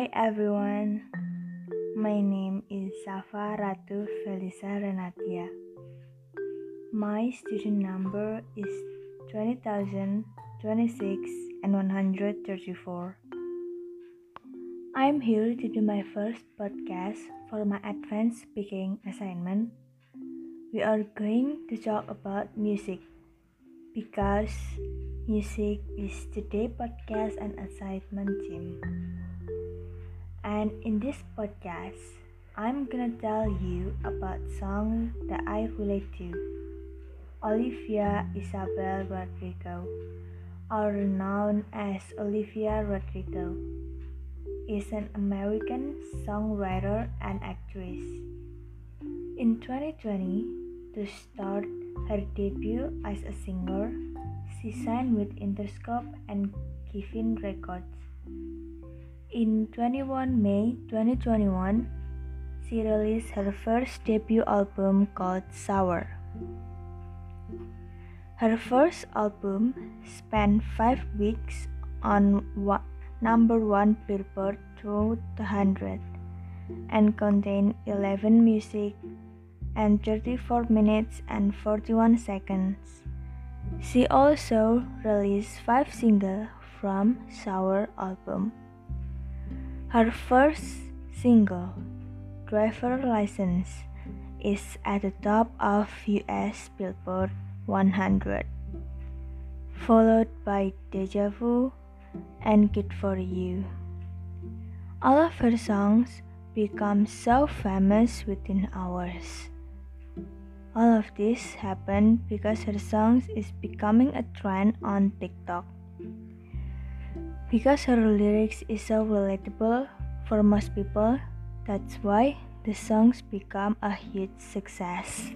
Hi everyone, my name is Safa Ratu Felissha Renatya. My student number is 20,026 and 134. I'm here to do my first podcast for my advanced speaking assignment. We are going to talk about music because music is today podcast and assignment team. And in this podcast, I'm gonna tell you about songs that I relate to. Olivia Isabel Rodrigo, or known as Olivia Rodrigo, is an American songwriter and actress. In 2020, to start her debut as a singer, she signed with Interscope and Geffen Records. In 21 May 2021, she released her first debut album called Sour. Her first album spent five weeks on number one Billboard 200 and contained 11 music and 34 minutes and 41 seconds. She also released five singles from Sour album. Her first single, Driver License, is at the top of US Billboard 100, followed by Deja Vu and Good For You. All of her songs become so famous within hours. All of this happened because her songs is becoming a trend on TikTok. Because her lyrics is so relatable for most people, that's why the songs become a huge success.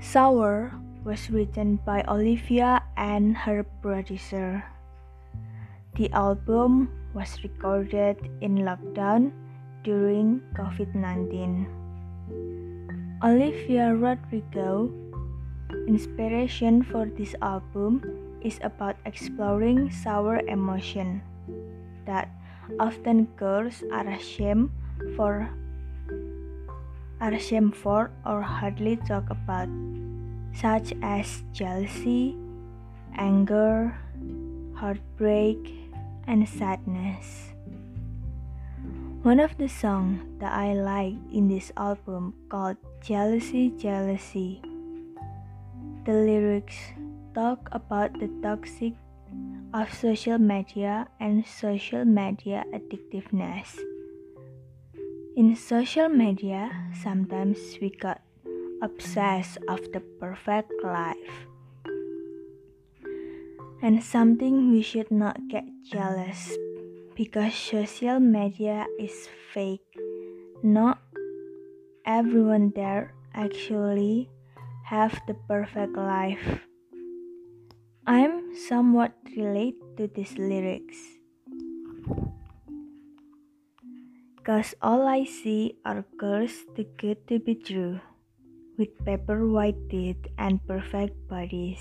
Sour was written by Olivia and her producer. The album was recorded in lockdown during COVID 19. Olivia Rodrigo inspiration for this album is about exploring sour emotion that often girls are ashamed for are ashamed for or hardly talk about such as jealousy, anger, heartbreak, and sadness. One of the songs that I like in this album called Jealousy Jealousy. The lyrics talk about the toxic of social media and social media addictiveness. In social media, sometimes we got obsessed of the perfect life. And something we should not get jealous because social media is fake. Not everyone there actually have the perfect life. I'm somewhat relate to these lyrics. Cause all I see are girls too good to be true, with paper white teeth and perfect bodies.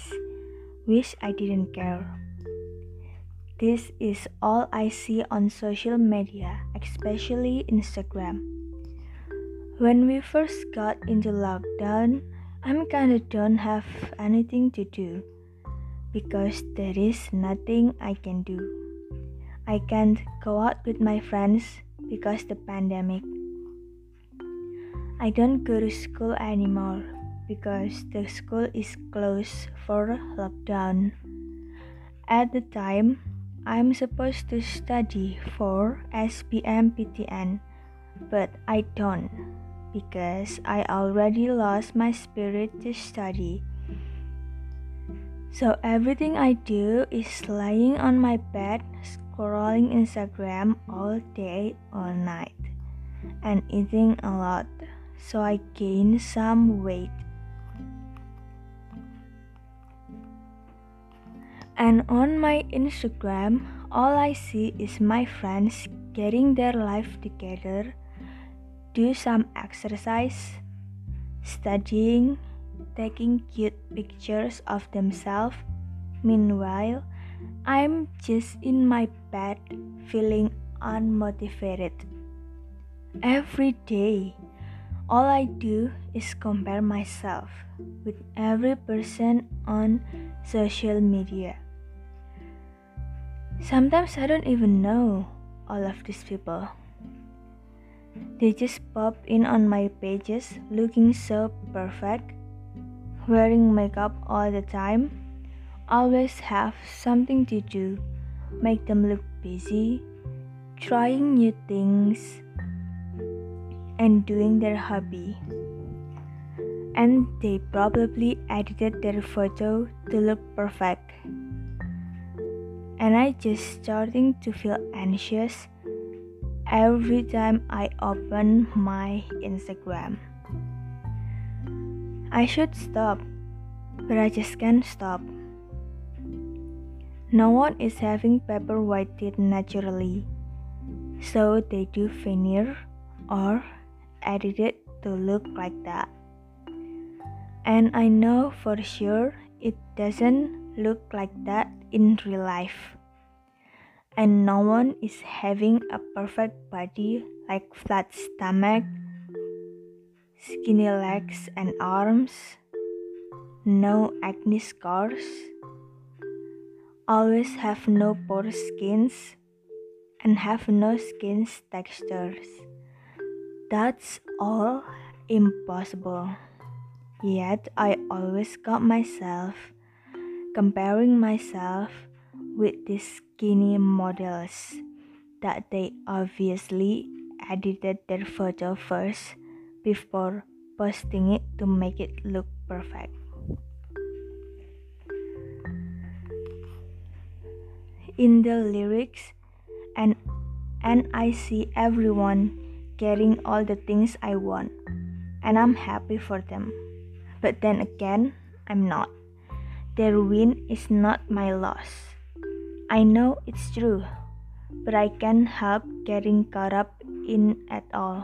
Wish I didn't care. This is all I see on social media, especially Instagram. When we first got into lockdown, I'm kinda don't have anything to do because there is nothing I can do. I can't go out with my friends because the pandemic. I don't go to school anymore because the school is closed for lockdown. At the time, I'm supposed to study for SBMPTN, but I don't because I already lost my spirit to study. So everything I do is lying on my bed, scrolling Instagram all day, all night, and eating a lot. So I gain some weight. And on my Instagram, all I see is my friends getting their life together, do some exercise, studying, taking cute pictures of themselves. Meanwhile, I'm just in my bed feeling unmotivated. Every day, all I do is compare myself with every person on social media. Sometimes I don't even know all of these people. They just pop in on my pages looking so perfect, wearing makeup all the time, always have something to do, make them look busy, trying new things, and doing their hobby. And they probably edited their photo to look perfect. And I just starting to feel anxious every time I open my Instagram. I should stop, but I just can't stop. No one is having paper white teeth naturally, so they do veneer or edit it to look like that. And I know for sure it doesn't look like that in real life and no one is having a perfect body like flat stomach, skinny legs and arms, no acne scars, always have no pore skins, and have no skin textures. That's all impossible. Yet I always got myself comparing myself with these skinny models that they obviously edited their photo first before posting it to make it look perfect. In the lyrics, and and I see everyone getting all the things I want, and I'm happy for them. But then again, I'm not. Their win is not my loss. I know it's true, but I can't help getting caught up in it all.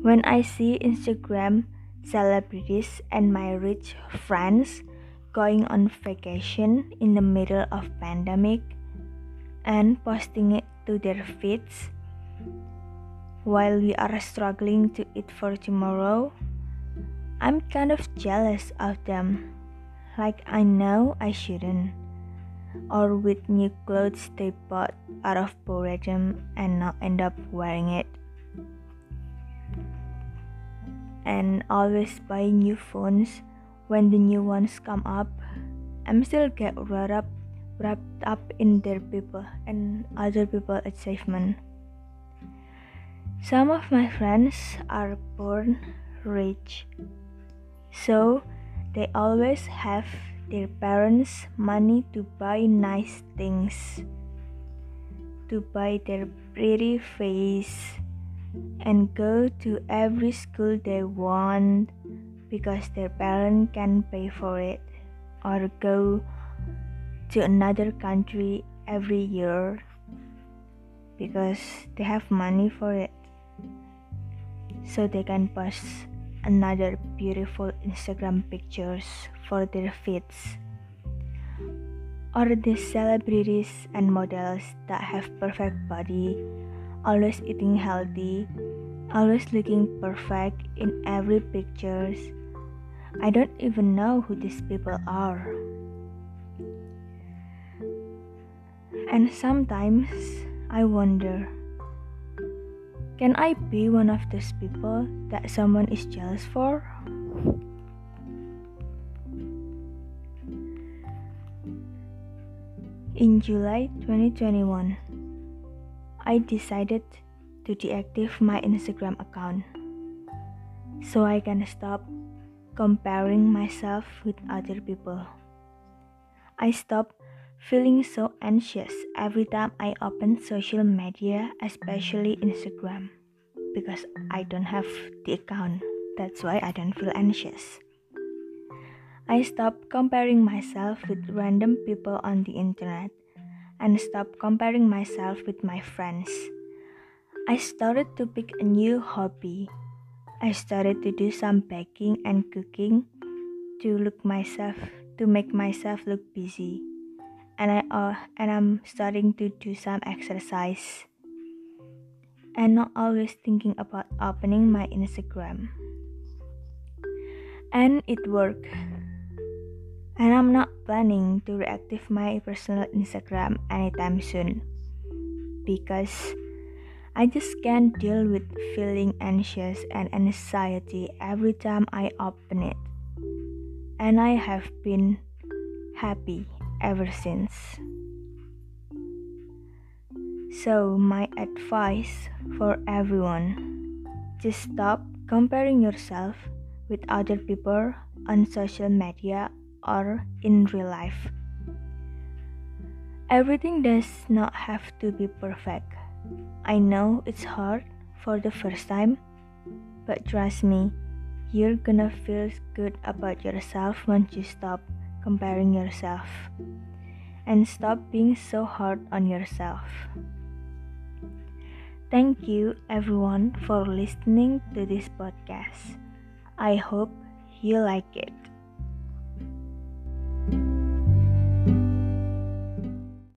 When I see Instagram celebrities and my rich friends going on vacation in the middle of pandemic and posting it to their feeds while we are struggling to eat for tomorrow, I'm kind of jealous of them. Like I know I shouldn't or with new clothes they bought out of boredom and not end up wearing it. And always buy new phones when the new ones come up. I'm still get wrapped up wrapped up in their people and other people achievement. Some of my friends are born rich, so they always have their parents money to buy nice things, to buy their pretty face, and go to every school they want because their parents can pay for it, or go to another country every year because they have money for it so they can post another beautiful Instagram pictures for their feeds. Or these celebrities and models that have perfect body, always eating healthy, always looking perfect in every pictures. I don't even know who these people are. And sometimes I wonder can I be one of those people that someone is jealous for? In July 2021, I decided to deactivate my Instagram account so I can stop comparing myself with other people. I stopped feeling so anxious every time I open social media, especially Instagram, because I don't have the account. That's why I don't feel anxious. I stopped comparing myself with random people on the internet and stopped comparing myself with my friends. I started to pick a new hobby. I started to do some baking and cooking to look myself to make myself look busy. And I uh, and I'm starting to do some exercise. And not always thinking about opening my Instagram. And it worked. And I'm not planning to reactive my personal Instagram anytime soon. Because I just can't deal with feeling anxious and anxiety every time I open it. And I have been happy ever since. So, my advice for everyone just stop comparing yourself with other people on social media or in real life. Everything does not have to be perfect. I know it's hard for the first time, but trust me, you're gonna feel good about yourself once you stop comparing yourself and stop being so hard on yourself. Thank you everyone for listening to this podcast. I hope you like it.